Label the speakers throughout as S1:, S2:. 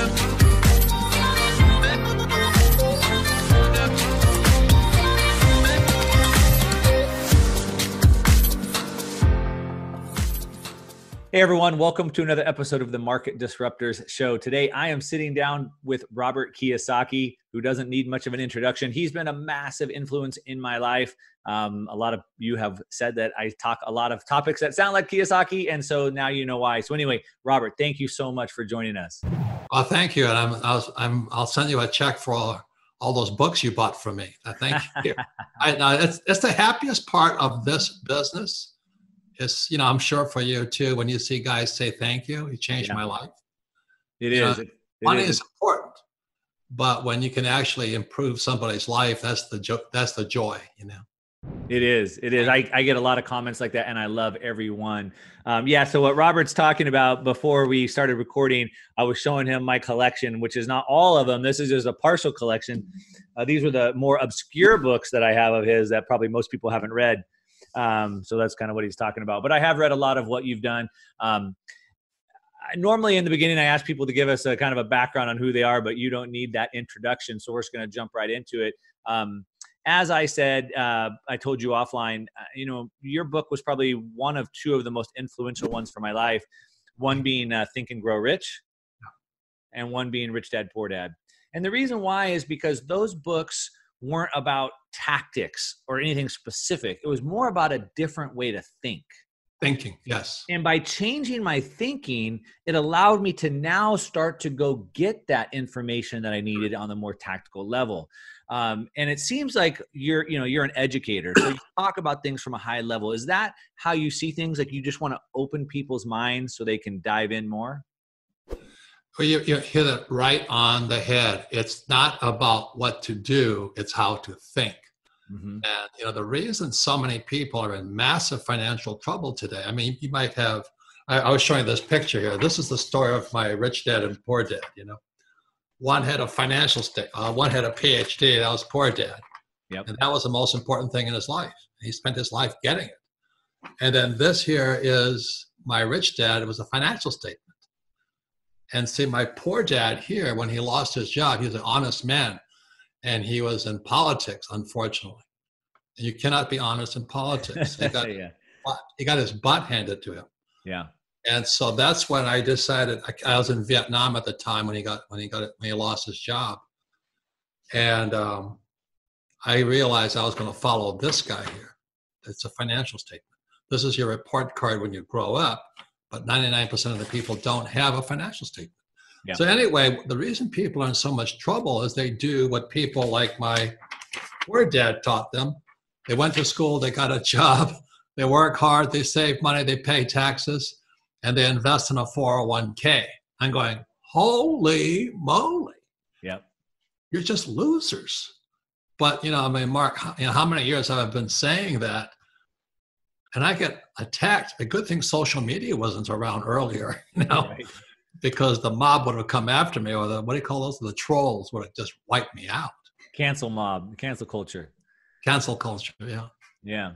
S1: up. Hey everyone, welcome to another episode of the Market Disruptors Show. Today I am sitting down with Robert Kiyosaki, who doesn't need much of an introduction. He's been a massive influence in my life. Um, a lot of you have said that I talk a lot of topics that sound like Kiyosaki, and so now you know why. So anyway, Robert, thank you so much for joining us.
S2: Well, thank you, and I'm I'll, I'm, I'll send you a check for all, all those books you bought from me. I thank you. I, uh, it's, it's the happiest part of this business it's you know i'm sure for you too when you see guys say thank you it changed yeah. my life
S1: It you is. Know, it,
S2: it money is. is important but when you can actually improve somebody's life that's the jo- that's the joy you know
S1: it is. It is. I, I get a lot of comments like that, and I love every one. Um, yeah. So what Robert's talking about before we started recording, I was showing him my collection, which is not all of them. This is just a partial collection. Uh, these were the more obscure books that I have of his that probably most people haven't read. Um, so that's kind of what he's talking about. But I have read a lot of what you've done. Um, normally in the beginning, I ask people to give us a kind of a background on who they are, but you don't need that introduction. So we're just going to jump right into it. Um, as I said, uh, I told you offline, uh, you know, your book was probably one of two of the most influential ones for my life. One being uh, Think and Grow Rich, and one being Rich Dad Poor Dad. And the reason why is because those books weren't about tactics or anything specific. It was more about a different way to think.
S2: Thinking, yes.
S1: And by changing my thinking, it allowed me to now start to go get that information that I needed on the more tactical level. Um, and it seems like you're, you know, you're an educator, so you talk about things from a high level. Is that how you see things? Like you just want to open people's minds so they can dive in more?
S2: Well, you, you hit it right on the head. It's not about what to do, it's how to think. Mm-hmm. And you know the reason so many people are in massive financial trouble today. I mean, you might have. I, I was showing this picture here. This is the story of my rich dad and poor dad. You know, one had a financial state, uh, one had a PhD. That was poor dad, yep. and that was the most important thing in his life. He spent his life getting it. And then this here is my rich dad. It was a financial statement. And see, my poor dad here, when he lost his job, he was an honest man and he was in politics, unfortunately. And you cannot be honest in politics. He got, yeah. he got his butt handed to him.
S1: Yeah.
S2: And so that's when I decided. I, I was in Vietnam at the time when he got when he got when he lost his job, and um, I realized I was going to follow this guy here. It's a financial statement. This is your report card when you grow up but 99% of the people don't have a financial statement. Yeah. So anyway, the reason people are in so much trouble is they do what people like my poor dad taught them. They went to school, they got a job, they work hard, they save money, they pay taxes, and they invest in a 401k. I'm going, holy moly.
S1: Yep.
S2: You're just losers. But you know, I mean, Mark, you know, how many years have I been saying that? And I get attacked. A good thing social media wasn't around earlier, you know, right. because the mob would have come after me, or the what do you call those? The trolls would have just wiped me out.
S1: Cancel mob, cancel culture.
S2: Cancel culture, yeah.
S1: Yeah.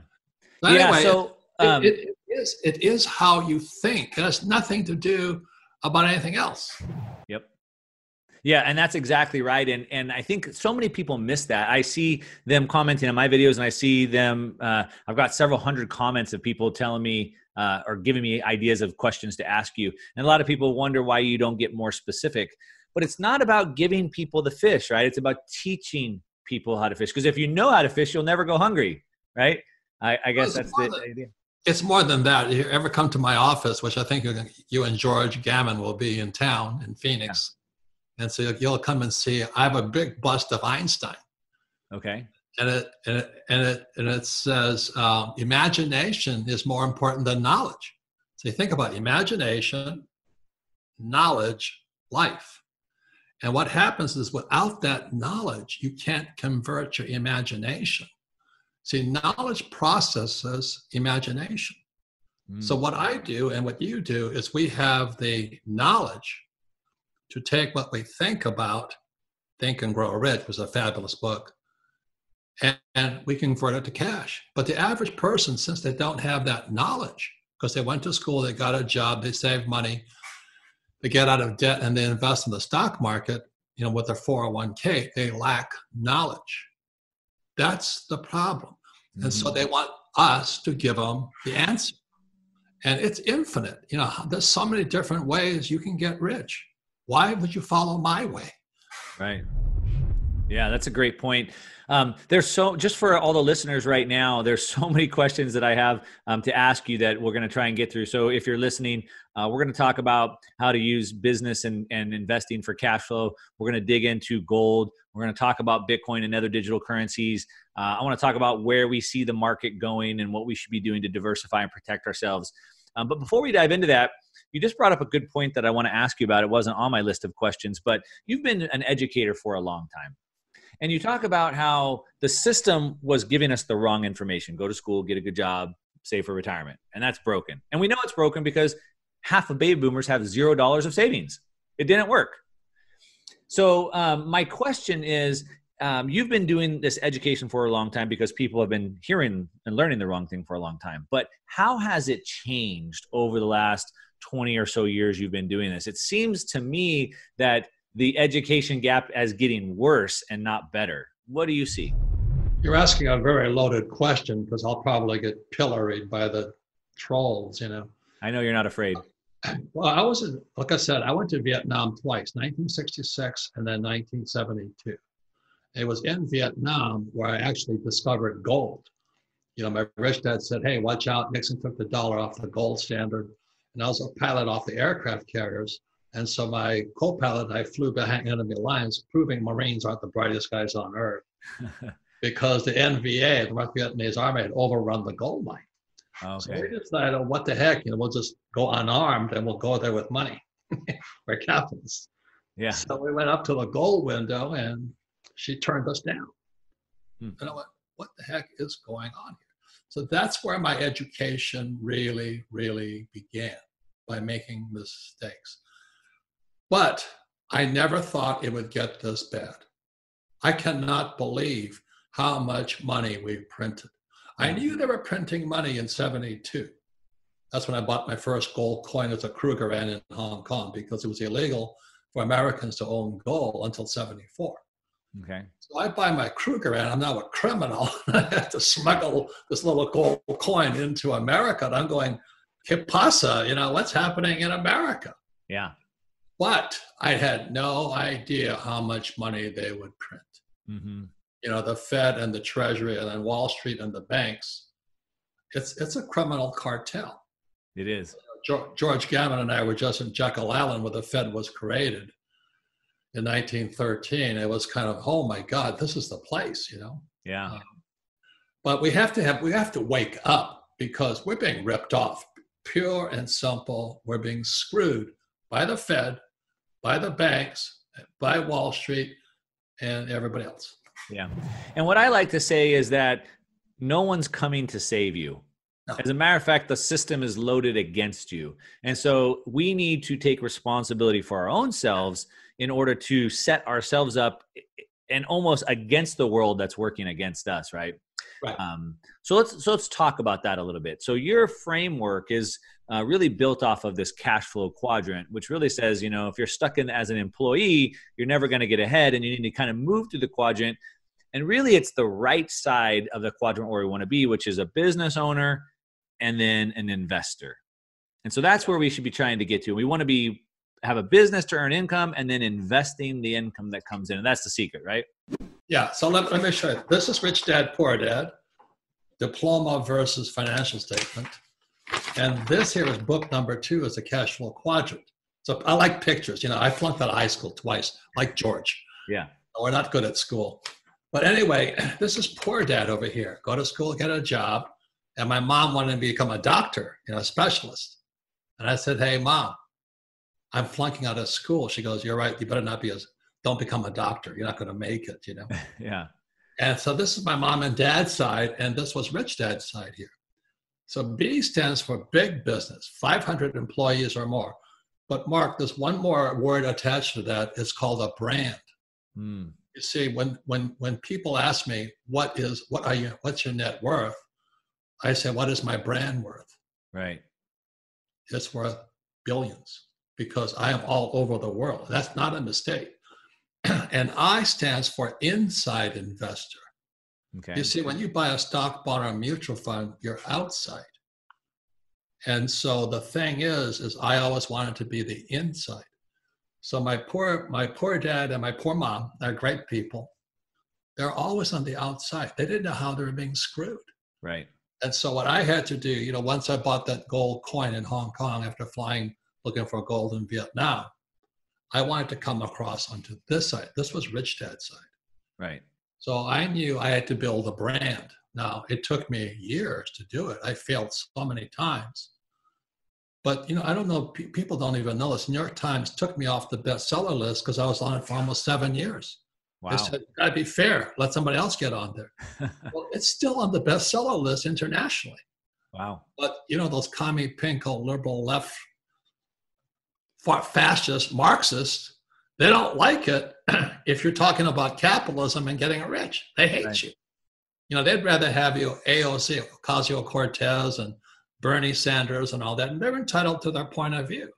S2: So anyway, yeah, so um, it, it, it is it is how you think. It has nothing to do about anything else.
S1: Yeah, and that's exactly right. And and I think so many people miss that. I see them commenting on my videos, and I see them. Uh, I've got several hundred comments of people telling me uh, or giving me ideas of questions to ask you. And a lot of people wonder why you don't get more specific. But it's not about giving people the fish, right? It's about teaching people how to fish. Because if you know how to fish, you'll never go hungry, right? I, I guess that's the than, idea.
S2: It's more than that. If you ever come to my office, which I think you and George Gammon will be in town in Phoenix. Yeah and so you'll come and see. I have a big bust of Einstein.
S1: Okay.
S2: And it and it and it, and it says uh, imagination is more important than knowledge. So you think about imagination, knowledge, life. And what happens is without that knowledge, you can't convert your imagination. See, knowledge processes imagination. Mm. So what I do and what you do is we have the knowledge to take what we think about, Think and Grow Rich was a fabulous book, and, and we can convert it to cash. But the average person, since they don't have that knowledge, because they went to school, they got a job, they saved money, they get out of debt and they invest in the stock market, you know, with their 401k, they lack knowledge. That's the problem. Mm-hmm. And so mm-hmm. they want us to give them the answer. And it's infinite. You know, there's so many different ways you can get rich. Why would you follow my way?
S1: Right. Yeah, that's a great point. Um, there's so just for all the listeners right now, there's so many questions that I have um, to ask you that we're going to try and get through. So if you're listening, uh, we're going to talk about how to use business and, and investing for cash flow. We're going to dig into gold. We're going to talk about Bitcoin and other digital currencies. Uh, I want to talk about where we see the market going and what we should be doing to diversify and protect ourselves. Um, but before we dive into that, you just brought up a good point that I want to ask you about. It wasn't on my list of questions, but you've been an educator for a long time. And you talk about how the system was giving us the wrong information go to school, get a good job, save for retirement. And that's broken. And we know it's broken because half of baby boomers have zero dollars of savings. It didn't work. So, um, my question is um, you've been doing this education for a long time because people have been hearing and learning the wrong thing for a long time. But how has it changed over the last 20 or so years you've been doing this? It seems to me that the education gap as getting worse and not better. What do you see?
S2: You're asking a very loaded question because I'll probably get pilloried by the trolls, you know.
S1: I know you're not afraid.
S2: Well, I was, in, like I said, I went to Vietnam twice, 1966 and then 1972. It was in Vietnam where I actually discovered gold. You know, my rich dad said, hey, watch out. Nixon took the dollar off the gold standard. And I was a pilot off the aircraft carriers. And so my co-pilot and I flew behind enemy lines, proving Marines aren't the brightest guys on earth. because the NVA, the North Vietnamese Army, had overrun the gold mine. Okay. So we decided, oh, what the heck, you know, we'll just go unarmed and we'll go there with money. We're captains.
S1: Yeah.
S2: So we went up to the gold window and she turned us down. Hmm. And I went, what the heck is going on here? So that's where my education really, really began by making mistakes. But I never thought it would get this bad. I cannot believe how much money we've printed. I knew they were printing money in 72. That's when I bought my first gold coin as a Krugerrand in Hong Kong because it was illegal for Americans to own gold until 74.
S1: Okay.
S2: So I buy my Krugerrand. I'm now a criminal. I have to smuggle this little gold coin into America. And I'm going, que pasa? You know, what's happening in America?
S1: Yeah.
S2: But I had no idea how much money they would print. Mm-hmm. You know, the Fed and the Treasury and then Wall Street and the banks. It's it's a criminal cartel.
S1: It is.
S2: George, George Gammon and I were just in Jekyll Island where the Fed was created in 1913. It was kind of, oh my God, this is the place, you know.
S1: Yeah. Um,
S2: but we have to have we have to wake up because we're being ripped off. Pure and simple, we're being screwed by the Fed by the banks, by Wall Street, and everybody else.
S1: Yeah. And what I like to say is that no one's coming to save you. No. As a matter of fact, the system is loaded against you. And so we need to take responsibility for our own selves in order to set ourselves up and almost against the world that's working against us, right?
S2: Right. Um,
S1: so let's so let's talk about that a little bit. So your framework is uh, really built off of this cash flow quadrant, which really says, you know, if you're stuck in as an employee, you're never going to get ahead, and you need to kind of move through the quadrant. And really, it's the right side of the quadrant where we want to be, which is a business owner and then an investor. And so that's where we should be trying to get to. We want to be have a business to earn income and then investing the income that comes in. And that's the secret, right?
S2: Yeah. So let, let me show you. This is Rich Dad Poor Dad, diploma versus financial statement. And this here is book number two is a cash flow quadrant. So I like pictures. You know, I flunked out of high school twice, like George.
S1: Yeah.
S2: We're not good at school. But anyway, this is poor dad over here. Go to school, get a job. And my mom wanted to become a doctor, you know, a specialist. And I said, Hey, mom, I'm flunking out of school. She goes, You're right. You better not be a, don't become a doctor. You're not going to make it, you know?
S1: yeah.
S2: And so this is my mom and dad's side, and this was rich dad's side here. So B stands for big business, 500 employees or more. But Mark, there's one more word attached to that. It's called a brand. Mm. You see, when when when people ask me what is what are you what's your net worth, I say what is my brand worth?
S1: Right.
S2: It's worth billions. Because I am all over the world. That's not a mistake. and I stands for inside investor. Okay. You see, when you buy a stock bond or a mutual fund, you're outside. And so the thing is, is I always wanted to be the inside. So my poor, my poor dad and my poor mom, they're great people. They're always on the outside. They didn't know how they were being screwed.
S1: Right.
S2: And so what I had to do, you know, once I bought that gold coin in Hong Kong after flying looking for gold in Vietnam, I wanted to come across onto this side. This was Rich Dad's side.
S1: Right.
S2: So I knew I had to build a brand. Now it took me years to do it. I failed so many times. But you know, I don't know. people don't even know this. New York Times took me off the bestseller list because I was on it for almost seven years. Wow. They said, "Gotta be fair. Let somebody else get on there." well, it's still on the bestseller list internationally.
S1: Wow.
S2: But you know, those commie, pinko, liberal, left, fascist, Marxist, they don't like it if you're talking about capitalism and getting rich. They hate right. you. You know, they'd rather have you AOC, Ocasio Cortez, and Bernie Sanders, and all that, and they're entitled to their point of view.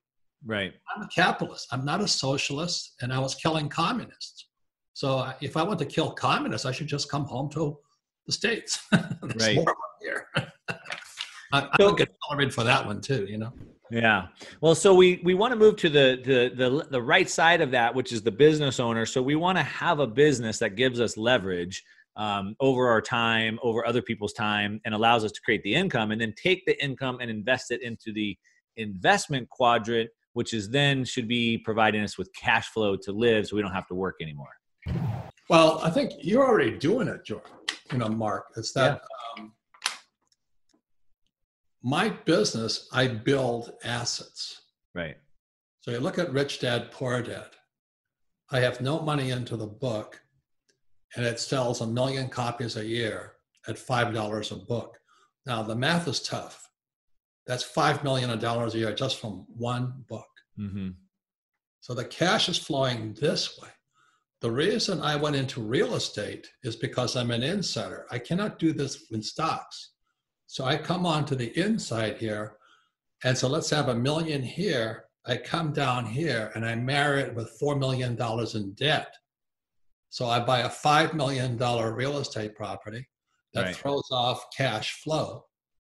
S1: Right.
S2: I'm a capitalist. I'm not a socialist, and I was killing communists. So uh, if I want to kill communists, I should just come home to the states. right. more here. I, I don't get tolerated for that one too. You know.
S1: Yeah. Well, so we we want to move to the the the the right side of that, which is the business owner. So we want to have a business that gives us leverage um, over our time, over other people's time, and allows us to create the income, and then take the income and invest it into the investment quadrant, which is then should be providing us with cash flow to live, so we don't have to work anymore.
S2: Well, I think you're already doing it, George. You know, Mark. It's that. Yeah my business, I build assets.
S1: Right.
S2: So you look at Rich Dad, Poor Dad. I have no money into the book, and it sells a million copies a year at $5 a book. Now, the math is tough. That's $5 million a year just from one book. Mm-hmm. So the cash is flowing this way. The reason I went into real estate is because I'm an insider. I cannot do this in stocks. So I come on to the inside here. And so let's have a million here. I come down here and I marry it with $4 million in debt. So I buy a $5 million real estate property that right. throws off cash flow.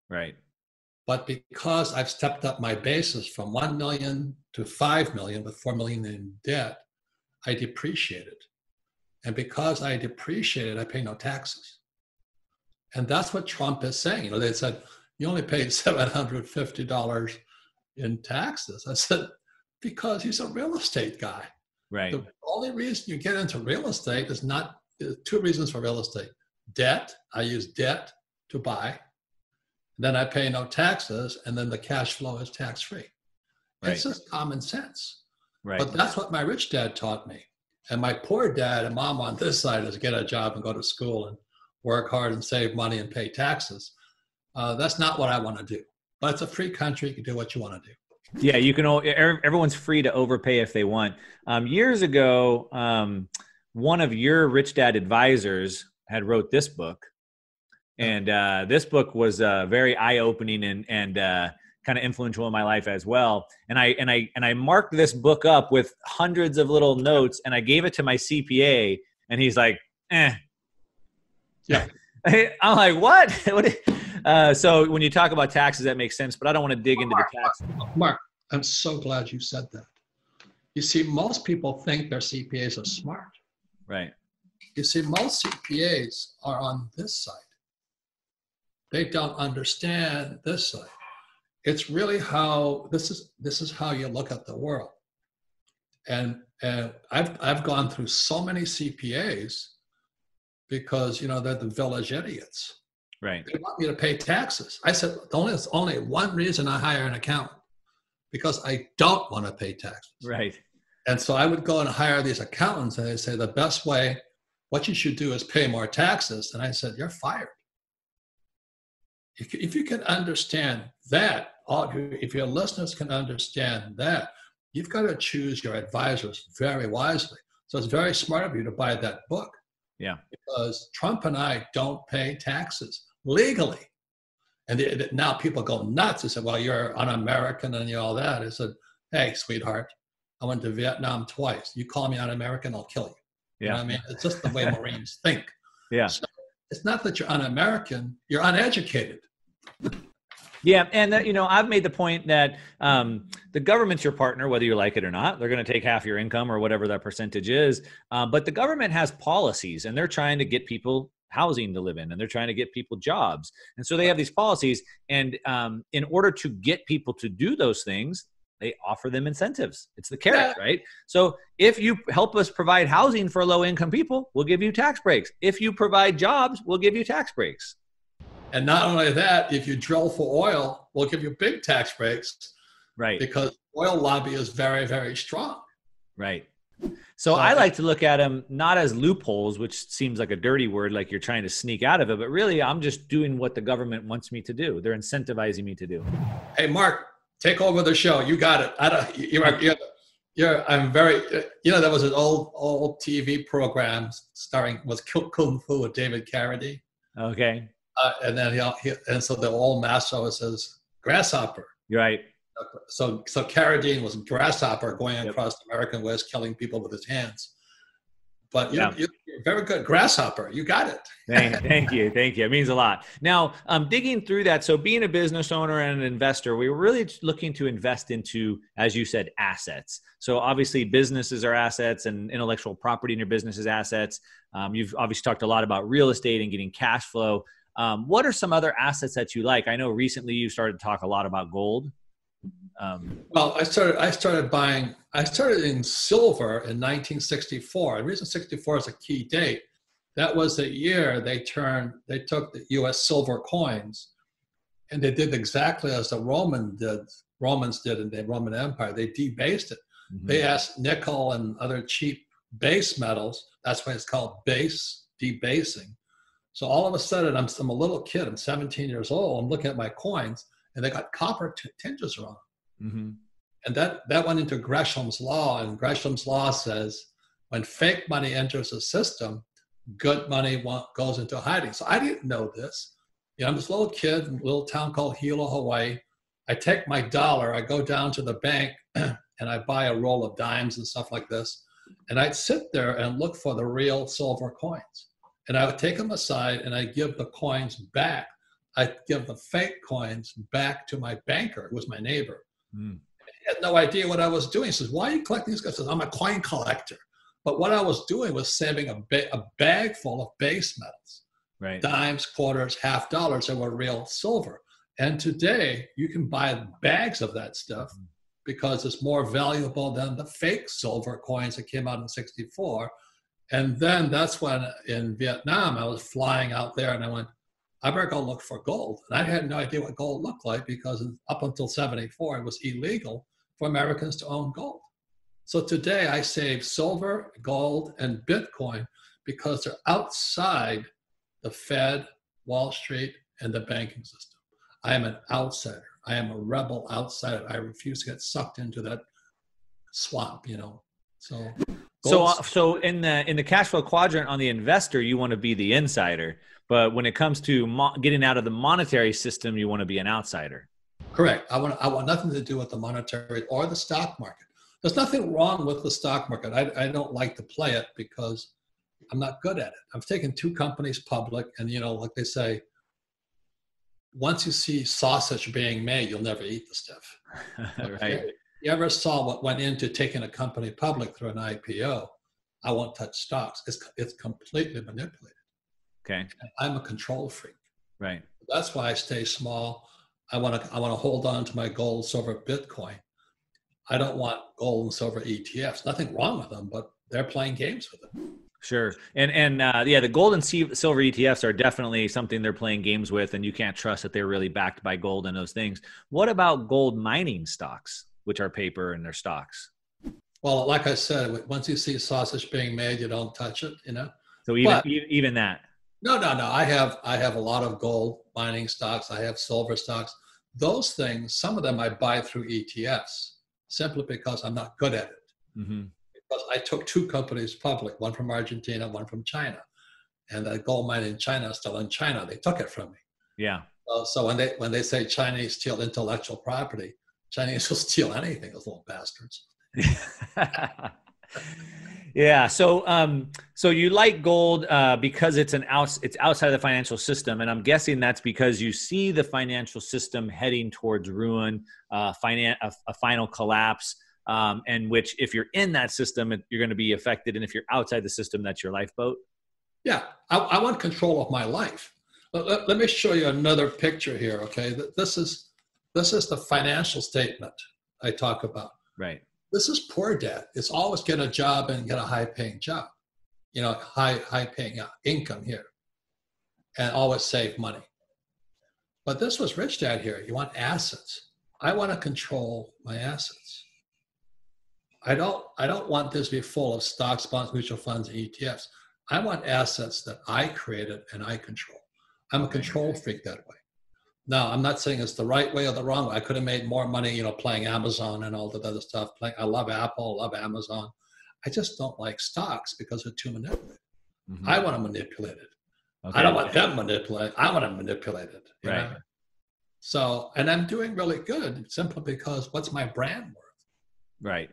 S1: Right.
S2: But because I've stepped up my basis from 1 million to 5 million with 4 million in debt, I depreciate it. And because I depreciate it, I pay no taxes. And that's what Trump is saying. You know, they said, you only paid $750 in taxes. I said, because he's a real estate guy.
S1: Right.
S2: The only reason you get into real estate is not two reasons for real estate. Debt, I use debt to buy. Then I pay no taxes, and then the cash flow is tax free. Right. It's just common sense.
S1: Right.
S2: But that's what my rich dad taught me. And my poor dad and mom on this side is get a job and go to school and work hard and save money and pay taxes. Uh, that's not what I want to do. But it's a free country. You can do what you want to do.
S1: Yeah, you can. All, everyone's free to overpay if they want. Um, years ago, um, one of your rich dad advisors had wrote this book, and uh, this book was uh, very eye opening and and uh, kind of influential in my life as well. And I and I and I marked this book up with hundreds of little notes, and I gave it to my CPA, and he's like, "Eh,
S2: yeah.
S1: I'm like, what? uh, so when you talk about taxes, that makes sense, but I don't want to dig into the tax.
S2: Mark, I'm so glad you said that. You see, most people think their CPAs are smart.
S1: Right.
S2: You see, most CPAs are on this side. They don't understand this side. It's really how this is. This is how you look at the world. And and I've I've gone through so many CPAs because you know they're the village idiots.
S1: Right.
S2: They want me to pay taxes. I said the only it's only one reason I hire an accountant because I don't want to pay taxes.
S1: Right.
S2: And so I would go and hire these accountants, and they say the best way, what you should do is pay more taxes. And I said, you're fired. If, if you can understand that, all if your listeners can understand that, you've got to choose your advisors very wisely. So it's very smart of you to buy that book.
S1: Yeah.
S2: Because Trump and I don't pay taxes legally. And now people go nuts. They said, well, you're un American and all that. I said, hey, sweetheart, I went to Vietnam twice. You call me un-American, I'll kill you. Yeah. You know I mean? It's just the way Marines think.
S1: Yeah. So
S2: it's not that you're un-American, you're uneducated.
S1: Yeah, and that, you know, I've made the point that um, the government's your partner, whether you like it or not. They're going to take half your income or whatever that percentage is. Um, but the government has policies, and they're trying to get people housing to live in, and they're trying to get people jobs. And so they have these policies, and um, in order to get people to do those things, they offer them incentives. It's the carrot, yeah. right? So if you help us provide housing for low income people, we'll give you tax breaks. If you provide jobs, we'll give you tax breaks.
S2: And not only that, if you drill for oil, we'll give you big tax breaks.
S1: Right.
S2: Because oil lobby is very, very strong.
S1: Right. So I like to look at them not as loopholes, which seems like a dirty word, like you're trying to sneak out of it, but really I'm just doing what the government wants me to do. They're incentivizing me to do.
S2: Hey, Mark, take over the show. You got it. I don't, you're, you're, you're, I'm very, you know, there was an old, old TV program starring, was Kung Fu with David Carradine.
S1: Okay.
S2: Uh, and then he, he, and so the old master says grasshopper.
S1: Right.
S2: So so Carradine was grasshopper going yep. across the American West, killing people with his hands. But you're, yeah. you're, you're very good, grasshopper. You got it.
S1: thank, thank you, thank you. It means a lot. Now, um, digging through that. So, being a business owner and an investor, we were really looking to invest into, as you said, assets. So, obviously, businesses are assets, and intellectual property in your business is assets. Um, you've obviously talked a lot about real estate and getting cash flow. Um, what are some other assets that you like? I know recently you started to talk a lot about gold.
S2: Um, well, I started. I started buying. I started in silver in 1964. The reason 64 is a key date. That was the year they turned. They took the U.S. silver coins, and they did exactly as the Roman did. Romans did in the Roman Empire. They debased it. Mm-hmm. They asked nickel and other cheap base metals. That's why it's called base debasing so all of a sudden, I'm, I'm a little kid. I'm 17 years old. I'm looking at my coins, and they got copper t- tinges on Mm-hmm. And that that went into Gresham's law, and Gresham's law says when fake money enters the system, good money goes into hiding. So I didn't know this. You know, I'm this little kid in a little town called Hilo, Hawaii. I take my dollar, I go down to the bank, and I buy a roll of dimes and stuff like this. And I'd sit there and look for the real silver coins. And I would take them aside and I give the coins back. I give the fake coins back to my banker, who was my neighbor. Mm. He had no idea what I was doing. He says, Why are you collecting these guys? I says, I'm a coin collector. But what I was doing was saving a, ba- a bag full of base metals
S1: right.
S2: dimes, quarters, half dollars that were real silver. And today you can buy bags of that stuff mm. because it's more valuable than the fake silver coins that came out in 64 and then that's when in Vietnam, I was flying out there and I went, I better go look for gold. And I had no idea what gold looked like because up until 74, it was illegal for Americans to own gold. So today I save silver, gold, and Bitcoin because they're outside the Fed, Wall Street, and the banking system. I am an outsider. I am a rebel outsider. I refuse to get sucked into that swamp, you know. So
S1: so, uh, so in the in the cash flow quadrant on the investor, you want to be the insider, but when it comes to mo- getting out of the monetary system, you want to be an outsider.
S2: Correct. I want I want nothing to do with the monetary or the stock market. There's nothing wrong with the stock market. I, I don't like to play it because I'm not good at it. I've taken two companies public, and you know, like they say, once you see sausage being made, you'll never eat the stuff.
S1: right
S2: you ever saw what went into taking a company public through an IPO, I won't touch stocks. It's, it's completely manipulated.
S1: Okay.
S2: I'm a control freak.
S1: Right.
S2: That's why I stay small. I want to I want to hold on to my gold, silver, Bitcoin. I don't want gold and silver ETFs. Nothing wrong with them, but they're playing games with it.
S1: Sure, and and uh, yeah, the gold and silver ETFs are definitely something they're playing games with, and you can't trust that they're really backed by gold and those things. What about gold mining stocks? Which are paper and their stocks.
S2: Well, like I said, once you see sausage being made, you don't touch it. You know.
S1: So even but, even that.
S2: No, no, no. I have I have a lot of gold mining stocks. I have silver stocks. Those things, some of them I buy through ETFs simply because I'm not good at it. Mm-hmm. Because I took two companies public, one from Argentina, one from China, and the gold mine in China is still in China. They took it from me.
S1: Yeah.
S2: Uh, so when they when they say Chinese steal intellectual property, Chinese will steal anything, those little bastards.
S1: yeah. So, um, so you like gold uh, because it's an out, it's outside of the financial system, and I'm guessing that's because you see the financial system heading towards ruin, uh, finan- a, a final collapse, um, and which, if you're in that system, you're going to be affected, and if you're outside the system, that's your lifeboat.
S2: Yeah, I, I want control of my life. Let, let, let me show you another picture here. Okay, this is this is the financial statement I talk about.
S1: Right
S2: this is poor debt. It's always get a job and get a high paying job, you know, high high paying uh, income here, and always save money. But this was rich dad here. You want assets. I want to control my assets. I don't I don't want this to be full of stocks, bonds, mutual funds, and ETFs. I want assets that I created and I control. I'm a control freak that way. No, I'm not saying it's the right way or the wrong way. I could have made more money, you know, playing Amazon and all that other stuff. Playing, I love Apple, love Amazon. I just don't like stocks because they're too manipulated. Mm-hmm. I want to manipulate it. Okay. I don't want them manipulate. I want to manipulate it.
S1: right.
S2: Know? So, and I'm doing really good simply because what's my brand worth?
S1: Right.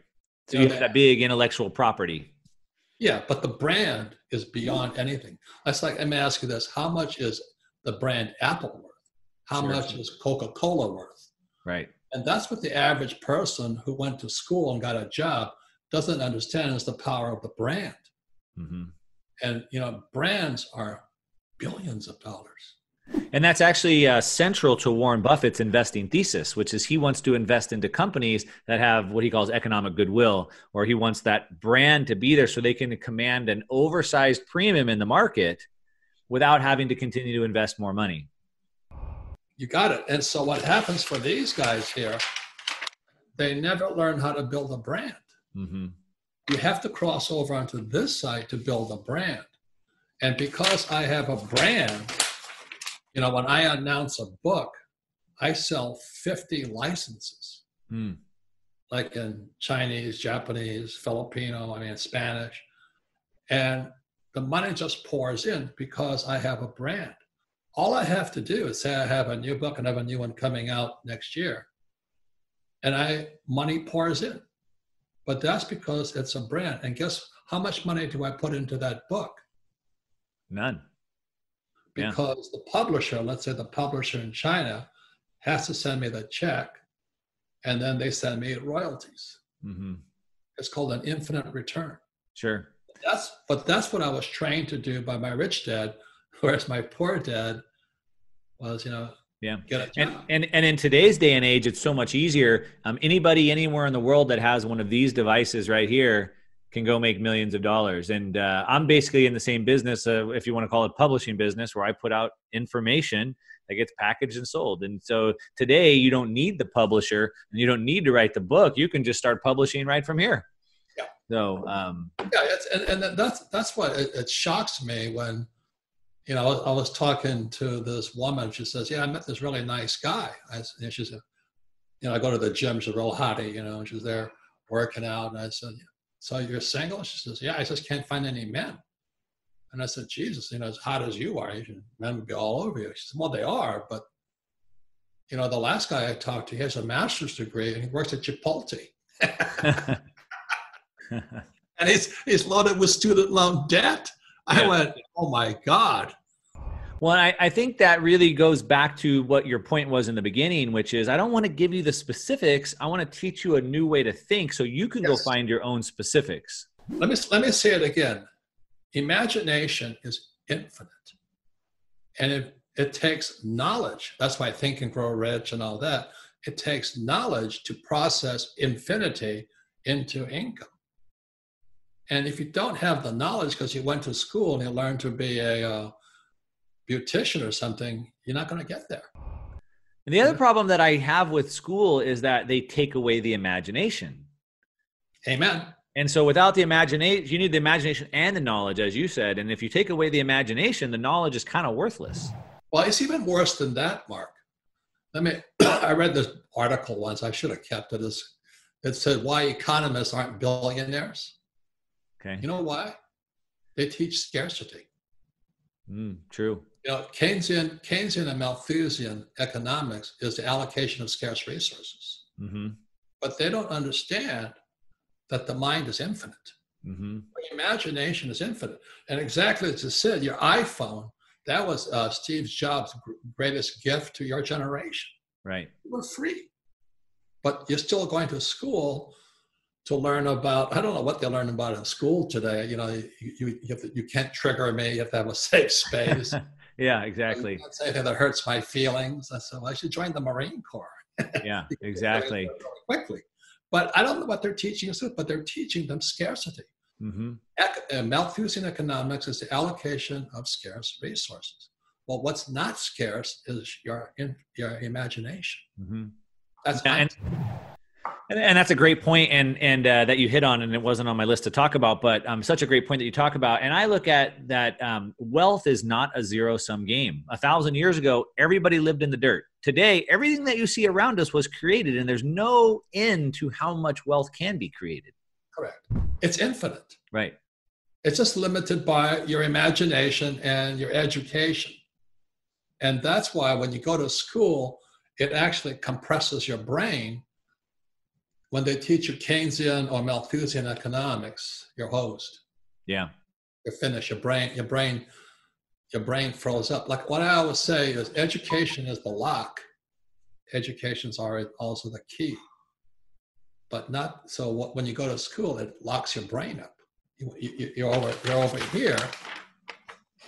S1: So you, you have that big intellectual property.
S2: Yeah, but the brand is beyond anything. That's like, let me ask you this: How much is the brand Apple worth? How sure. much is Coca-Cola worth?
S1: Right.
S2: And that's what the average person who went to school and got a job doesn't understand is the power of the brand. Mm-hmm. And you know, brands are billions of dollars.
S1: And that's actually uh, central to Warren Buffett's investing thesis, which is he wants to invest into companies that have what he calls economic goodwill, or he wants that brand to be there so they can command an oversized premium in the market without having to continue to invest more money
S2: you got it. And so what happens for these guys here, they never learn how to build a brand. Mm-hmm. You have to cross over onto this side to build a brand. And because I have a brand, you know, when I announce a book, I sell 50 licenses, mm. like in Chinese, Japanese, Filipino, I mean, Spanish. And the money just pours in because I have a brand. All I have to do is say I have a new book and I have a new one coming out next year. And I money pours in. But that's because it's a brand. And guess how much money do I put into that book?
S1: None.
S2: Because yeah. the publisher, let's say the publisher in China, has to send me the check and then they send me royalties. Mm-hmm. It's called an infinite return.
S1: Sure.
S2: That's but that's what I was trained to do by my rich dad, whereas my poor dad was, you know,
S1: yeah. And, and and in today's day and age, it's so much easier. Um, anybody anywhere in the world that has one of these devices right here can go make millions of dollars. And uh, I'm basically in the same business, uh, if you want to call it publishing business, where I put out information that gets packaged and sold. And so today, you don't need the publisher and you don't need to write the book. You can just start publishing right from here.
S2: Yeah.
S1: So um,
S2: yeah, and, and that's that's what it, it shocks me when you know, I was talking to this woman. She says, "Yeah, I met this really nice guy." I, and she said, "You know, I go to the gym. She's a real hottie, you know, and she's there working out." And I said, "So you're single?" She says, "Yeah, I just can't find any men." And I said, "Jesus, you know, as hot as you are, men would be all over you." She said, "Well, they are, but you know, the last guy I talked to, he has a master's degree and he works at Chipotle." and he's he's loaded with student loan debt. I yeah. went, oh my God.
S1: Well, I, I, think that really goes back to what your point was in the beginning, which is I don't want to give you the specifics. I want to teach you a new way to think so you can yes. go find your own specifics.
S2: Let me let me say it again. Imagination is infinite. And it, it takes knowledge. That's why think and grow rich and all that. It takes knowledge to process infinity into income. And if you don't have the knowledge because you went to school and you learned to be a uh, beautician or something, you're not going to get there.
S1: And the other problem that I have with school is that they take away the imagination.
S2: Amen.
S1: And so without the imagination, you need the imagination and the knowledge, as you said. And if you take away the imagination, the knowledge is kind of worthless.
S2: Well, it's even worse than that, Mark. I mean, I read this article once. I should have kept it as it said why economists aren't billionaires.
S1: Okay.
S2: You know why? They teach scarcity.
S1: Mm, true.
S2: You know, Keynesian, Keynesian and Malthusian economics is the allocation of scarce resources. Mm-hmm. But they don't understand that the mind is infinite. Mm-hmm. Imagination is infinite. And exactly as I said, your iPhone, that was uh, Steve Jobs' greatest gift to your generation.
S1: Right.
S2: We're free. But you're still going to school to learn about, I don't know what they learn about in school today. You know, you, you, you, to, you can't trigger me, you have to have a safe space.
S1: Yeah, exactly.
S2: Can't say that hurts my feelings. I said, well, I should join the Marine Corps.
S1: yeah, exactly.
S2: quickly. But I don't know what they're teaching us, but they're teaching them scarcity. Mm-hmm. Uh, Malthusian economics is the allocation of scarce resources. Well, what's not scarce is your in, your imagination. Mm-hmm.
S1: That's and, and, and, that's a great point, and and uh, that you hit on, and it wasn't on my list to talk about, but um, such a great point that you talk about. And I look at that um, wealth is not a zero sum game. A thousand years ago, everybody lived in the dirt. Today, everything that you see around us was created, and there's no end to how much wealth can be created.
S2: Correct. It's infinite.
S1: Right.
S2: It's just limited by your imagination and your education. And that's why when you go to school, it actually compresses your brain. When they teach you Keynesian or Malthusian economics, your host.
S1: Yeah.
S2: You're finished. Your brain, your brain, your brain froze up. Like what I always say is education is the lock. Education's also the key but not so what, when you go to school it locks your brain up you, you, you're over you're over here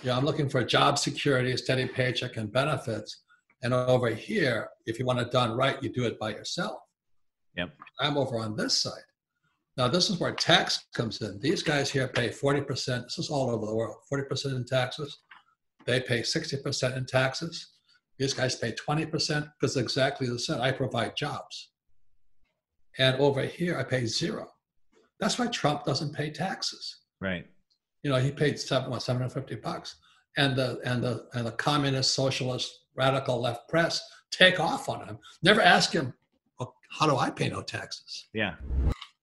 S2: yeah i'm looking for job security steady paycheck and benefits and over here if you want it done right you do it by yourself
S1: yep
S2: i'm over on this side now this is where tax comes in these guys here pay 40% this is all over the world 40% in taxes they pay 60% in taxes these guys pay 20% because exactly the same i provide jobs and over here, I pay zero. That's why Trump doesn't pay taxes.
S1: Right.
S2: You know, he paid seven, what, 750 bucks. And the, and, the, and the communist, socialist, radical left press take off on him. Never ask him, how do I pay no taxes?
S1: Yeah.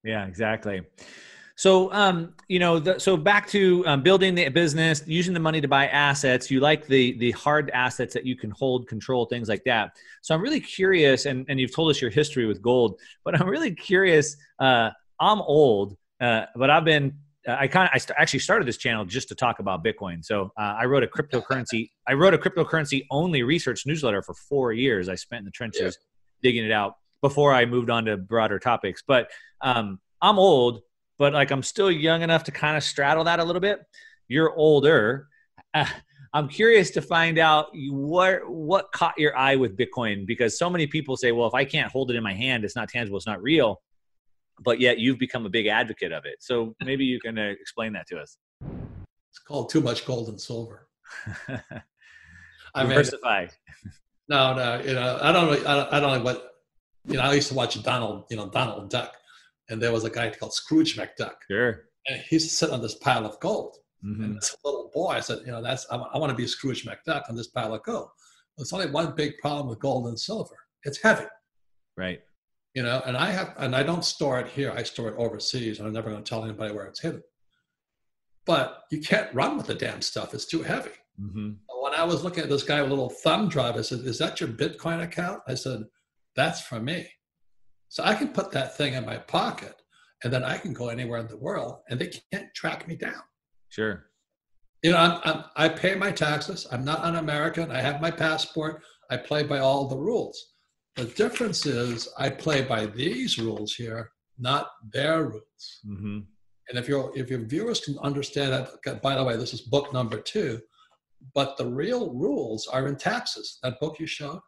S1: Yeah, exactly. So, um, you know, the, so back to um, building the business, using the money to buy assets. You like the the hard assets that you can hold, control, things like that. So, I'm really curious, and and you've told us your history with gold, but I'm really curious. Uh, I'm old, uh, but I've been. Uh, I kind of I st- actually started this channel just to talk about Bitcoin. So uh, I wrote a cryptocurrency. I wrote a cryptocurrency only research newsletter for four years. I spent in the trenches yeah. digging it out before I moved on to broader topics. But um, I'm old but like I'm still young enough to kind of straddle that a little bit. You're older. Uh, I'm curious to find out what what caught your eye with Bitcoin because so many people say, well, if I can't hold it in my hand, it's not tangible, it's not real. But yet you've become a big advocate of it. So maybe you can uh, explain that to us.
S2: It's called too much gold and silver.
S1: I Diversify. Mean,
S2: no, no, you know, I don't. I don't, I don't know what, you know, I used to watch Donald, you know, Donald Duck and there was a guy called Scrooge McDuck.
S1: Sure.
S2: And he's sitting on this pile of gold. Mm-hmm. And this little boy I said, you know, that's I, I want to be Scrooge McDuck on this pile of gold. There's only one big problem with gold and silver. It's heavy.
S1: Right.
S2: You know, and I have and I don't store it here. I store it overseas, and I'm never going to tell anybody where it's hidden. But you can't run with the damn stuff. It's too heavy. Mm-hmm. When I was looking at this guy with a little thumb drive, I said, "Is that your Bitcoin account?" I said, "That's for me." So I can put that thing in my pocket and then I can go anywhere in the world and they can't track me down.
S1: Sure.
S2: You know, I'm, I'm, i pay my taxes. I'm not an American. I have my passport. I play by all the rules. The difference is I play by these rules here, not their rules. Mm-hmm. And if your if your viewers can understand that, by the way, this is book number two, but the real rules are in taxes. That book you showed,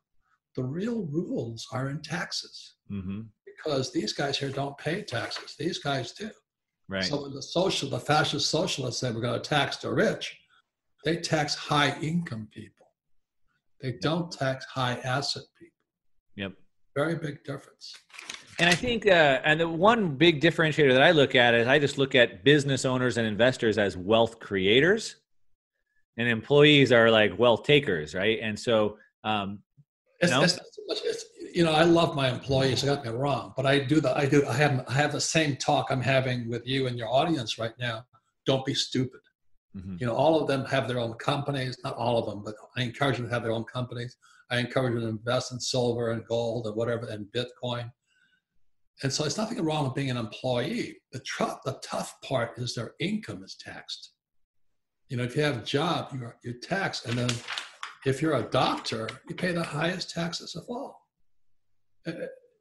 S2: the real rules are in taxes mm-hmm. because these guys here don't pay taxes. These guys do.
S1: Right.
S2: So when the social, the fascist socialists say we're going to tax the rich, they tax high income people. They don't tax high asset people.
S1: Yep.
S2: Very big difference.
S1: And I think, uh, and the one big differentiator that I look at is I just look at business owners and investors as wealth creators, and employees are like wealth takers, right? And so, um,
S2: it's, no? it's not so much. It's, you know, I love my employees. Don't get me wrong, but I do the I do I have I have the same talk I'm having with you and your audience right now. Don't be stupid. Mm-hmm. You know, all of them have their own companies. Not all of them, but I encourage them to have their own companies. I encourage them to invest in silver and gold and whatever and Bitcoin. And so it's nothing wrong with being an employee. The, tr- the tough part is their income is taxed. You know, if you have a job, you're, you're taxed. And then if you're a doctor, you pay the highest taxes of all.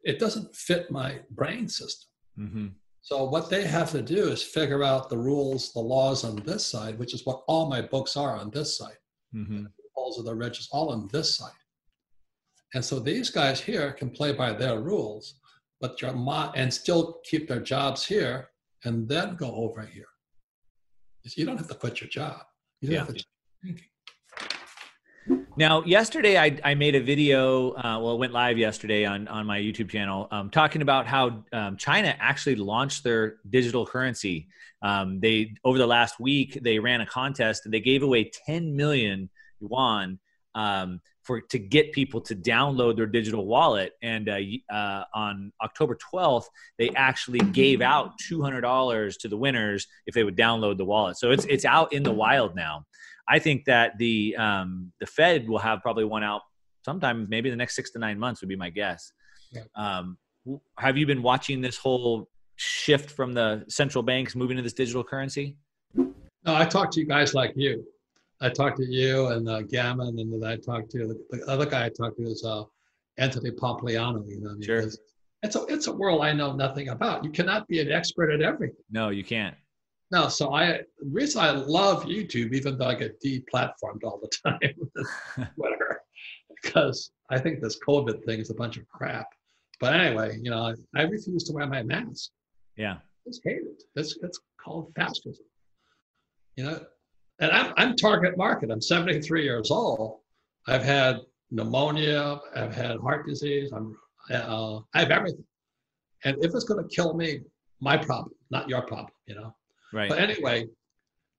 S2: It doesn't fit my brain system. Mm-hmm. So what they have to do is figure out the rules, the laws on this side, which is what all my books are on this side. Mm-hmm. The rules of the rich is all on this side. And so these guys here can play by their rules, but your mo- and still keep their jobs here and then go over here. You don't have to quit your job. You
S1: yeah. Now, yesterday I, I made a video. Uh, well, it went live yesterday on on my YouTube channel, um, talking about how um, China actually launched their digital currency. Um, they over the last week they ran a contest and they gave away 10 million yuan um, for to get people to download their digital wallet. And uh, uh, on October 12th, they actually gave out $200 to the winners if they would download the wallet. So it's it's out in the wild now. I think that the um, the Fed will have probably one out sometime, maybe the next six to nine months would be my guess. Yeah. Um, have you been watching this whole shift from the central banks moving to this digital currency?
S2: No, I talked to you guys like you. I talked to you and uh, Gammon, and then I talked to the, the, other guy I talked to is uh, Anthony Pompliano. You know,
S1: sure.
S2: It's a it's a world I know nothing about. You cannot be an expert at everything.
S1: No, you can't.
S2: No, so I the reason I love YouTube, even though I get deplatformed all the time, whatever, because I think this COVID thing is a bunch of crap. But anyway, you know, I, I refuse to wear my mask.
S1: Yeah,
S2: it's hated. It's it's called fascism. You know, and I'm, I'm target market. I'm 73 years old. I've had pneumonia. I've had heart disease. I'm, uh, I have everything. And if it's going to kill me, my problem, not your problem, you know?
S1: Right.
S2: But anyway,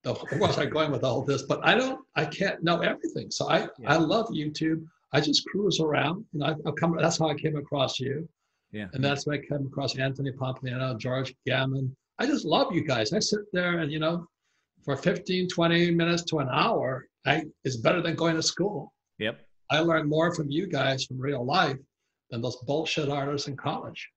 S2: the, where was I going with all this? But I don't, I can't know everything. So I, yeah. I love YouTube. I just cruise around. You know, I, I've come, that's how I came across you.
S1: Yeah.
S2: And that's how I came across Anthony Pompliano, George Gammon. I just love you guys. I sit there and, you know, for 15, 20 minutes to an hour, I, is better than going to school.
S1: Yep.
S2: I learn more from you guys from real life than those bullshit artists in college.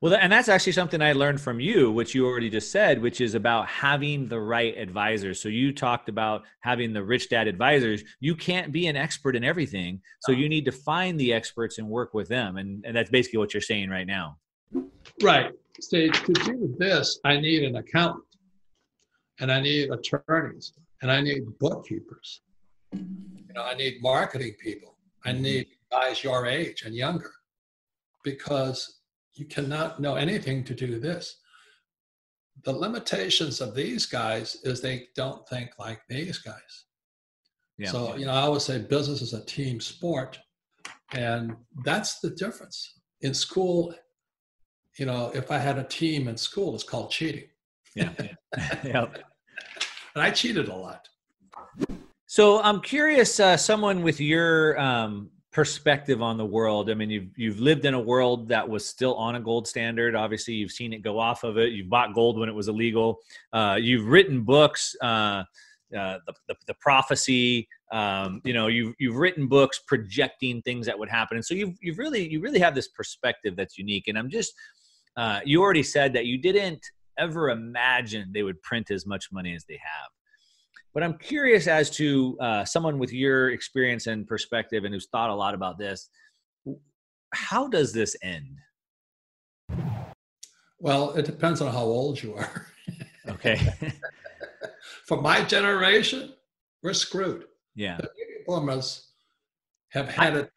S1: Well, and that's actually something I learned from you, which you already just said, which is about having the right advisors. So you talked about having the rich dad advisors. You can't be an expert in everything. So you need to find the experts and work with them. And, and that's basically what you're saying right now.
S2: Right. To do this, I need an accountant and I need attorneys and I need bookkeepers. You know, I need marketing people. I mm-hmm. need guys your age and younger because you cannot know anything to do this. The limitations of these guys is they don't think like these guys. Yeah. So, you know, I always say business is a team sport. And that's the difference. In school, you know, if I had a team in school, it's called cheating.
S1: Yeah. yep.
S2: And I cheated a lot.
S1: So I'm curious, uh, someone with your um, perspective on the world. I mean, you've you've lived in a world that was still on a gold standard. Obviously, you've seen it go off of it. You've bought gold when it was illegal. Uh, you've written books. Uh, uh, the, the, the, prophecy um, you know you've, you've written books projecting things that would happen and so you've, you've really you really have this perspective that's unique and i'm just uh, you already said that you didn't ever imagine they would print as much money as they have. But I'm curious as to uh, someone with your experience and perspective and who's thought a lot about this. How does this end?
S2: Well, it depends on how old you are.
S1: okay.
S2: For my generation, we're screwed.
S1: Yeah.
S2: The baby boomers have had it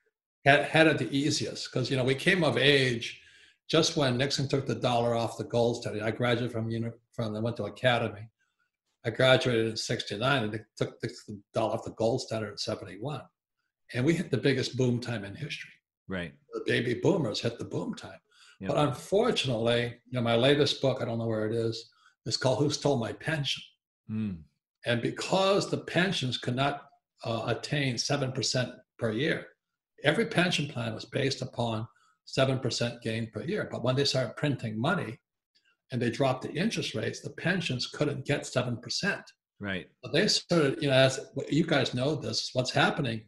S2: had, had it the easiest because you know we came of age just when Nixon took the dollar off the gold standard, I graduated from from I went to academy. I graduated in '69, and they took the dollar off the gold standard in '71, and we hit the biggest boom time in history.
S1: Right.
S2: The baby boomers hit the boom time. Yep. But unfortunately, you know, my latest book, I don't know where it is, is called "Who Stole My Pension," mm. and because the pensions could not uh, attain seven percent per year, every pension plan was based upon 7% gain per year. But when they started printing money and they dropped the interest rates, the pensions couldn't get 7%.
S1: Right.
S2: But they started, you know, as you guys know this, what's happening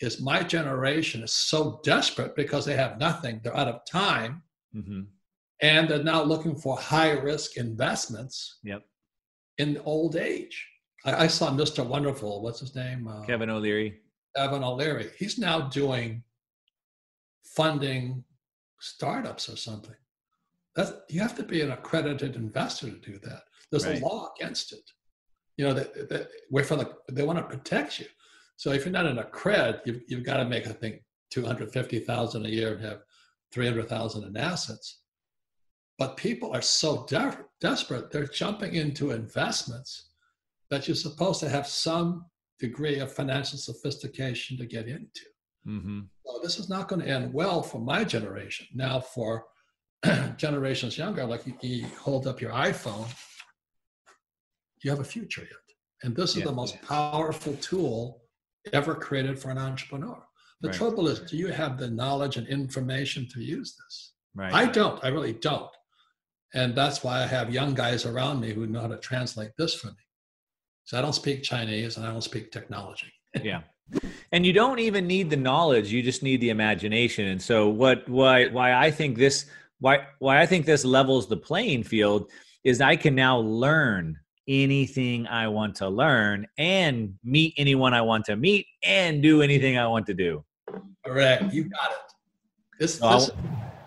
S2: is my generation is so desperate because they have nothing, they're out of time. Mm-hmm. and they're now looking for high risk investments.
S1: Yep.
S2: In old age, I, I saw Mr. Wonderful. What's his name?
S1: Uh, Kevin O'Leary.
S2: Kevin O'Leary. He's now doing funding startups or something. That's, you have to be an accredited investor to do that. There's right. a law against it. You know, that, that for the, they want to protect you. So if you're not an accred, you've, you've got to make, I think, 250,000 a year and have 300,000 in assets. But people are so de- desperate, they're jumping into investments that you're supposed to have some degree of financial sophistication to get into. Mm-hmm. So this is not going to end well for my generation. Now, for generations younger, like you, you, hold up your iPhone, you have a future yet. And this is yeah. the most powerful tool ever created for an entrepreneur. The right. trouble is, do you have the knowledge and information to use this? Right. I don't. I really don't. And that's why I have young guys around me who know how to translate this for me. So I don't speak Chinese and I don't speak technology.
S1: yeah. And you don't even need the knowledge, you just need the imagination. And so what why why I think this why why I think this levels the playing field is I can now learn anything I want to learn and meet anyone I want to meet and do anything I want to do.
S2: Correct. You got it. This, this,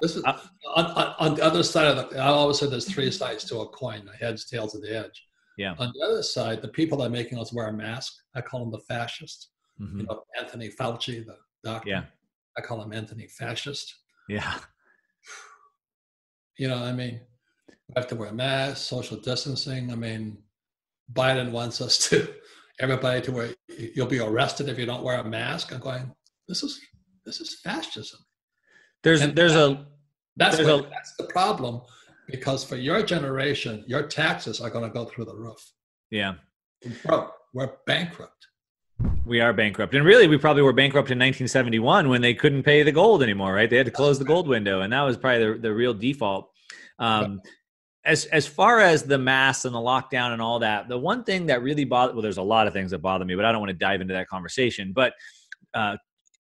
S2: this is on, on, on, the other side of the. I always said there's three sides to a coin: the heads, tails, and the edge.
S1: Yeah.
S2: On the other side, the people that are making us wear a mask, I call them the fascists. Mm-hmm. You know, Anthony Fauci, the doctor.
S1: Yeah.
S2: I call him Anthony Fascist.
S1: Yeah.
S2: You know, I mean, we have to wear masks, social distancing. I mean, Biden wants us to everybody to wear. You'll be arrested if you don't wear a mask. I'm going. This is this is fascism.
S1: There's and there's that, a
S2: that's there's what, a, that's the problem because for your generation, your taxes are going to go through the roof.
S1: Yeah,
S2: we're, broke. we're bankrupt.
S1: We are bankrupt, and really, we probably were bankrupt in 1971 when they couldn't pay the gold anymore. Right? They had to close the gold window, and that was probably the, the real default. Um, as as far as the mass and the lockdown and all that, the one thing that really bothered well, there's a lot of things that bother me, but I don't want to dive into that conversation. But uh,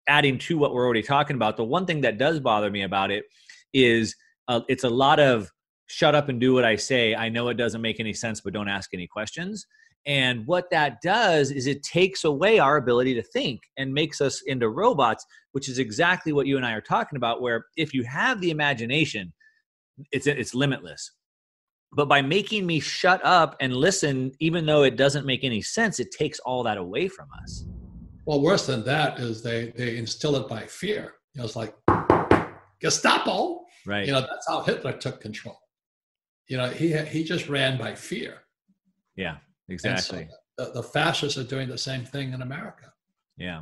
S1: adding to what we're already talking about, the one thing that does bother me about it is uh, it's a lot of shut up and do what I say. I know it doesn't make any sense, but don't ask any questions. And what that does is it takes away our ability to think and makes us into robots, which is exactly what you and I are talking about. Where if you have the imagination, it's it's limitless. But by making me shut up and listen even though it doesn't make any sense it takes all that away from us.
S2: Well worse than that is they they instill it by fear. You know it's like gestapo?
S1: Right.
S2: You know that's how hitler took control. You know he he just ran by fear.
S1: Yeah exactly
S2: so the, the fascists are doing the same thing in america.
S1: Yeah.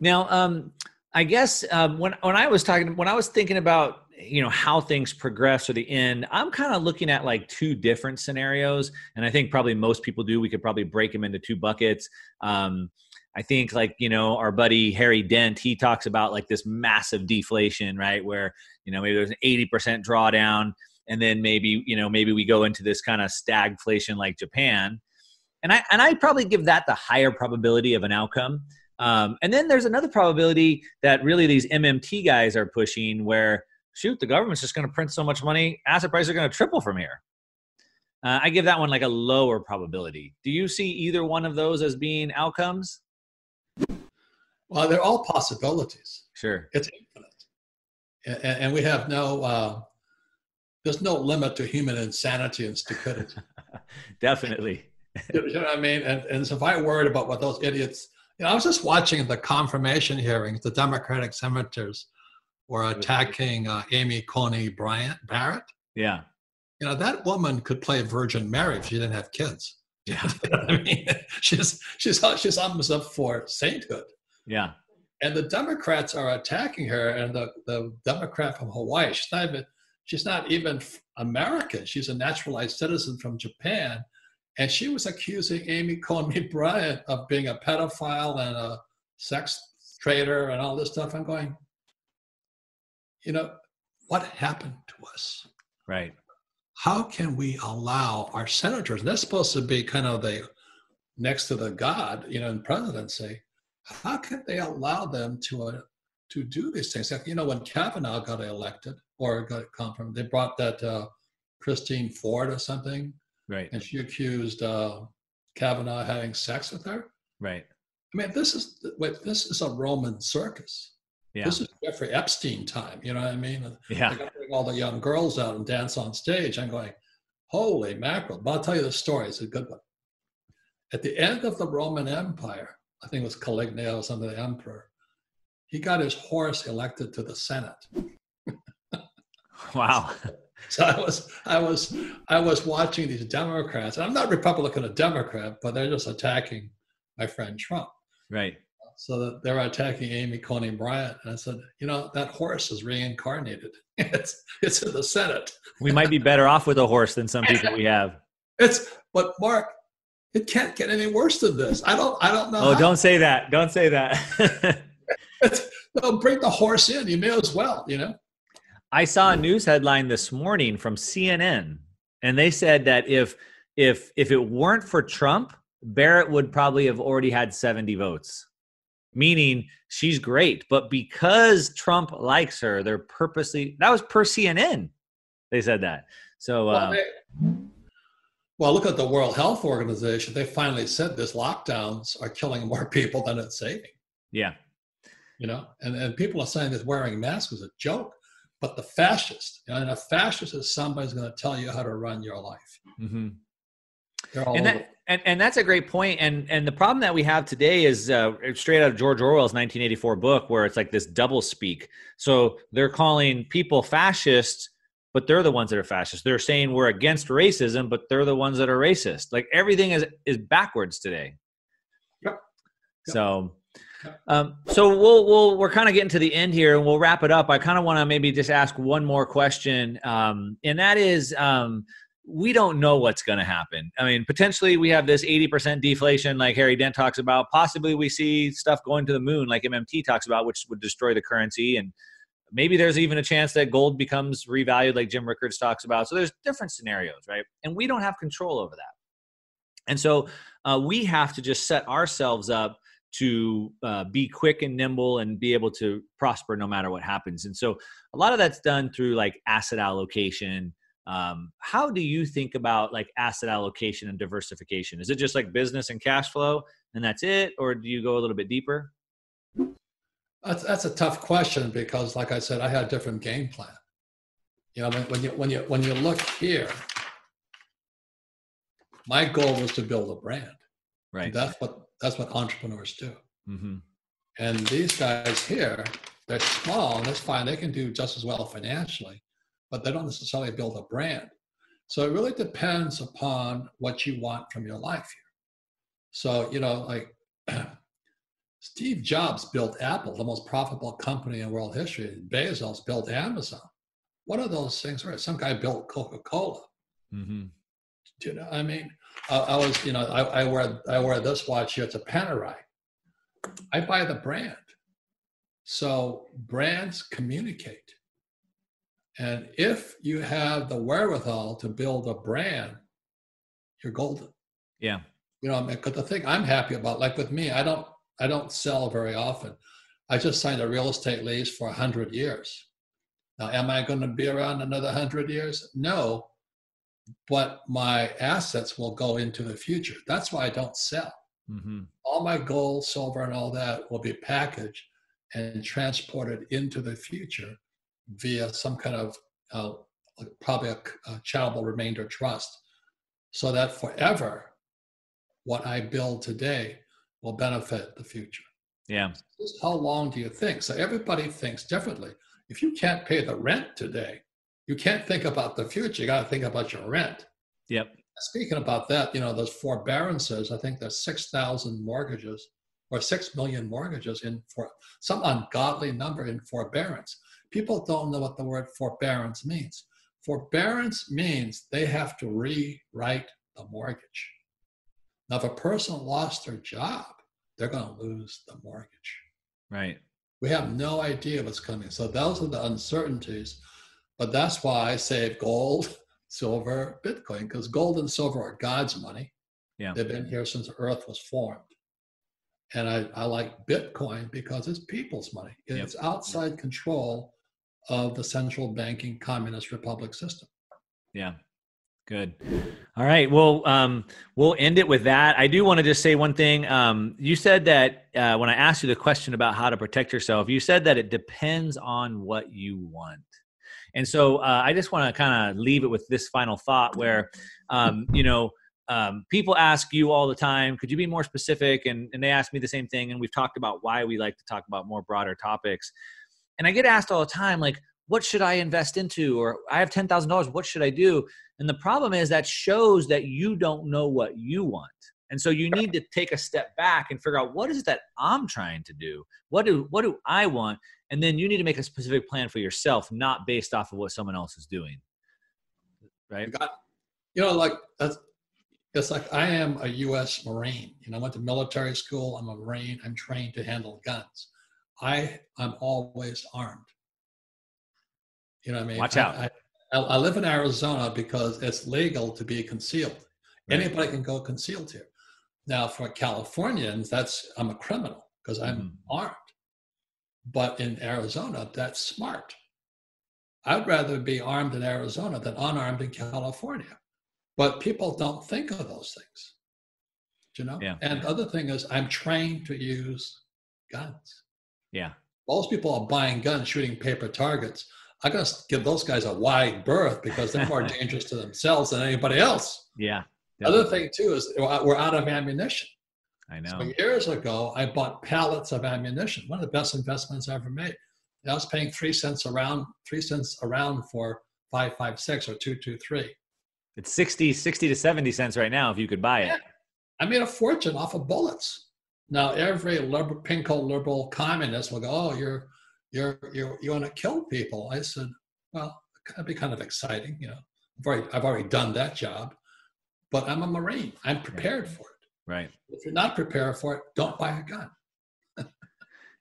S1: Now um I guess um, when when I was talking when I was thinking about you know how things progress or the end i'm kind of looking at like two different scenarios and i think probably most people do. We could probably break them into two buckets. Um, i think like you know our buddy harry dent he talks about like this massive deflation right where you know maybe there's an 80% drawdown and then maybe you know maybe we go into this kind of stagflation like japan and i and i probably give that the higher probability of an outcome um, and then there's another probability that really these mmt guys are pushing where shoot, the government's just going to print so much money, asset prices are going to triple from here. Uh, I give that one like a lower probability. Do you see either one of those as being outcomes?
S2: Well, they're all possibilities.
S1: Sure.
S2: It's infinite. And, and we have no, uh, there's no limit to human insanity and stupidity.
S1: Definitely.
S2: You know what I mean? And, and so if I worried about what those idiots, you know, I was just watching the confirmation hearings, the Democratic senators were attacking uh, Amy Coney Bryant Barrett.
S1: Yeah.
S2: You know, that woman could play Virgin Mary if she didn't have kids.
S1: Yeah.
S2: you know I mean, she's she's she's almost up for sainthood.
S1: Yeah.
S2: And the Democrats are attacking her, and the, the Democrat from Hawaii, she's not even she's not even American. She's a naturalized citizen from Japan, and she was accusing Amy Coney Bryant of being a pedophile and a sex trader and all this stuff. I'm going, you know, what happened to us?
S1: Right.
S2: How can we allow our senators, and that's supposed to be kind of the next to the God, you know, in presidency, how can they allow them to uh, to do these things? Like, you know, when Kavanaugh got elected, or got from. They brought that uh, Christine Ford or something,
S1: right?
S2: And she accused uh, Kavanaugh having sex with her,
S1: right?
S2: I mean, this is wait, this is a Roman circus. Yeah. This is Jeffrey Epstein time. You know what I mean?
S1: Yeah.
S2: They're bring all the young girls out and dance on stage. I'm going, holy mackerel! But I'll tell you the story. It's a good one. At the end of the Roman Empire, I think it was Caligula or something, the emperor, he got his horse elected to the Senate.
S1: wow.
S2: So I was, I was, I was watching these Democrats. And I'm not Republican or Democrat, but they're just attacking my friend Trump.
S1: Right.
S2: So that they're attacking Amy Coney Bryant, and I said, you know, that horse is reincarnated. It's it's in the Senate.
S1: We might be better off with a horse than some people we have.
S2: It's but Mark, it can't get any worse than this. I don't I don't know.
S1: Oh, how. don't say that. Don't say that.
S2: no, bring the horse in. You may as well, you know.
S1: I saw a news headline this morning from CNN, and they said that if if if it weren't for Trump, Barrett would probably have already had 70 votes. Meaning she's great, but because Trump likes her, they're purposely that was per CNN. They said that. So well, uh, they,
S2: well, look at the World Health Organization. They finally said this lockdowns are killing more people than it's saving.
S1: Yeah.
S2: You know, and, and people are saying that wearing masks is a joke. But the fascist, and a fascist is somebody who's going to tell you how to run your life.
S1: Mm-hmm. and that, and, and that's a great point. And and the problem that we have today is uh, straight out of George Orwell's 1984 book, where it's like this double speak. So they're calling people fascists, but they're the ones that are fascist. They're saying we're against racism, but they're the ones that are racist. Like everything is is backwards today.
S2: Yep.
S1: yep. So um, so we'll we'll we're kind of getting to the end here, and we'll wrap it up. I kind of want to maybe just ask one more question, um, and that is, um, we don't know what's going to happen. I mean, potentially we have this eighty percent deflation, like Harry Dent talks about. Possibly we see stuff going to the moon, like MMT talks about, which would destroy the currency, and maybe there's even a chance that gold becomes revalued, like Jim Rickards talks about. So there's different scenarios, right? And we don't have control over that. And so uh, we have to just set ourselves up to uh, be quick and nimble and be able to prosper no matter what happens. And so a lot of that's done through like asset allocation. Um, how do you think about like asset allocation and diversification? Is it just like business and cash flow and that's it, or do you go a little bit deeper?
S2: That's, that's a tough question because, like I said, I had a different game plan. You know, when you when you when you look here, my goal was to build a brand.
S1: Right.
S2: And that's what that's what entrepreneurs do.
S1: Mm-hmm.
S2: And these guys here, they're small, and that's fine. They can do just as well financially, but they don't necessarily build a brand. So it really depends upon what you want from your life here. So, you know, like Steve Jobs built Apple, the most profitable company in world history. Bezos built Amazon. What are those things? Right? Some guy built Coca Cola.
S1: Mm-hmm.
S2: Do you know? I mean, I, I was, you know, I, I, wear I wear this watch here. It's a Panerai. I buy the brand. So brands communicate. And if you have the wherewithal to build a brand, you're golden.
S1: Yeah.
S2: You know, because the thing I'm happy about, like with me, I don't I don't sell very often. I just signed a real estate lease for 100 years. Now, am I going to be around another 100 years? No, but my assets will go into the future. That's why I don't sell.
S1: Mm-hmm.
S2: All my gold, silver, and all that will be packaged and transported into the future via some kind of uh, probably a, a charitable remainder trust, so that forever what I build today will benefit the future.
S1: Yeah.
S2: Just how long do you think? So everybody thinks differently. If you can't pay the rent today, you can't think about the future. You got to think about your rent.
S1: Yep.
S2: Speaking about that, you know, those forbearances, I think there's 6,000 mortgages or 6 million mortgages in for some ungodly number in forbearance. People don't know what the word forbearance means. Forbearance means they have to rewrite the mortgage. Now, if a person lost their job, they're going to lose the mortgage.
S1: Right.
S2: We have no idea what's coming. So those are the uncertainties but that's why I save gold, silver, Bitcoin, because gold and silver are God's money.
S1: Yeah.
S2: They've been here since earth was formed. And I, I like Bitcoin because it's people's money. It's yep. outside control of the central banking communist republic system.
S1: Yeah. Good. All right. Well, um, we'll end it with that. I do want to just say one thing. Um, you said that uh, when I asked you the question about how to protect yourself, you said that it depends on what you want. And so uh, I just want to kind of leave it with this final thought where, um, you know, um, people ask you all the time, could you be more specific? And, and they ask me the same thing. And we've talked about why we like to talk about more broader topics. And I get asked all the time, like, what should I invest into? Or I have $10,000. What should I do? And the problem is that shows that you don't know what you want. And so you need to take a step back and figure out what is it that I'm trying to do? What do what do I want? And then you need to make a specific plan for yourself, not based off of what someone else is doing. Right?
S2: You, got, you know, like that's it's like I am a U.S. Marine. You know, I went to military school. I'm a Marine. I'm trained to handle guns. I I'm always armed. You know what I mean?
S1: Watch out.
S2: I, I, I live in Arizona because it's legal to be concealed. Right. Anybody can go concealed here. Now, for Californians, that's I'm a criminal because I'm mm. armed. But in Arizona, that's smart. I'd rather be armed in Arizona than unarmed in California. But people don't think of those things. You know?
S1: Yeah.
S2: And the other thing is I'm trained to use guns.
S1: Yeah.
S2: Most people are buying guns, shooting paper targets. I gotta give those guys a wide berth because they're more dangerous to themselves than anybody else.
S1: Yeah.
S2: Definitely. Other thing too is we're out of ammunition.
S1: I know.
S2: So years ago, I bought pallets of ammunition. One of the best investments I ever made. I was paying three cents around, three cents around for five five six or two two three.
S1: It's 60, 60 to 70 cents right now if you could buy it. Yeah.
S2: I made a fortune off of bullets. Now every liberal, pinko liberal communist will go, "Oh, you're you're you're you want to kill people." I said, "Well, that'd be kind of exciting, you know. I've already I've already done that job, but I'm a Marine. I'm prepared for it.
S1: Right.
S2: If you're not prepared for it, don't buy a gun."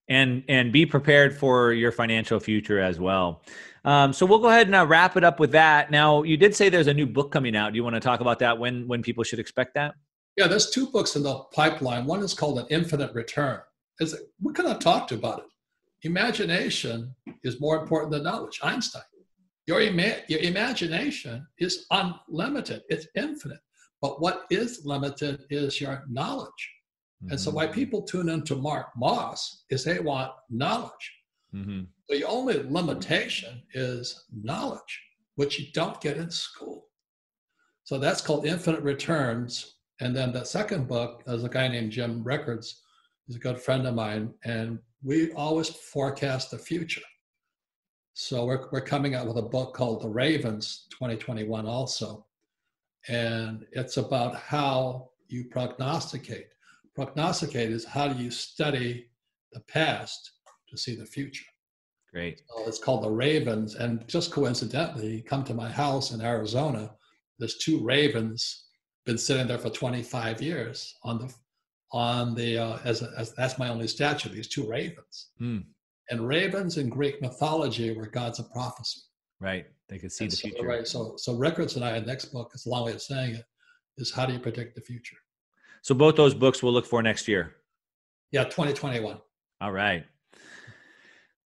S1: and and be prepared for your financial future as well. Um, so we'll go ahead and uh, wrap it up with that. Now, you did say there's a new book coming out. Do you want to talk about that? When when people should expect that?
S2: Yeah, there's two books in the pipeline. One is called An Infinite Return. Is what can I talk about it? Imagination is more important than knowledge. Einstein. Your, ima- your imagination is unlimited. It's infinite. But what is limited is your knowledge. Mm-hmm. And so why mm-hmm. people tune into Mark Moss is they want knowledge. Mm-hmm. The only limitation is knowledge, which you don't get in school. So that's called Infinite Returns. And then the second book is a guy named Jim Rickards, He's a good friend of mine. And we always forecast the future. So we're, we're coming out with a book called The Ravens 2021 also. And it's about how you prognosticate. Prognosticate is how do you study the past to see the future.
S1: Great.
S2: So it's called the Ravens, and just coincidentally, come to my house in Arizona. There's two ravens been sitting there for 25 years on the on the uh, as, a, as that's my only statue. These two ravens,
S1: mm.
S2: and ravens in Greek mythology were gods of prophecy.
S1: Right, they could see the future.
S2: Right. So so Rickards and I, the next book, is a long way of saying it, is how do you predict the future?
S1: So both those books we'll look for next year.
S2: Yeah, 2021.
S1: All right.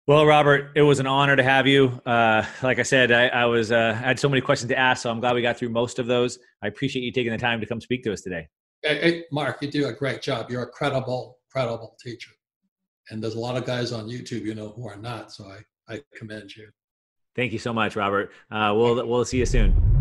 S1: Well, Robert, it was an honor to have you. Uh, like I said, I, I was uh, I had so many questions to ask, so I'm glad we got through most of those. I appreciate you taking the time to come speak to us today.
S2: Hey, hey, Mark, you do a great job. You're a credible, credible teacher, and there's a lot of guys on YouTube, you know, who are not. So I, I commend you.
S1: Thank you so much, Robert. Uh, we'll we'll see you soon.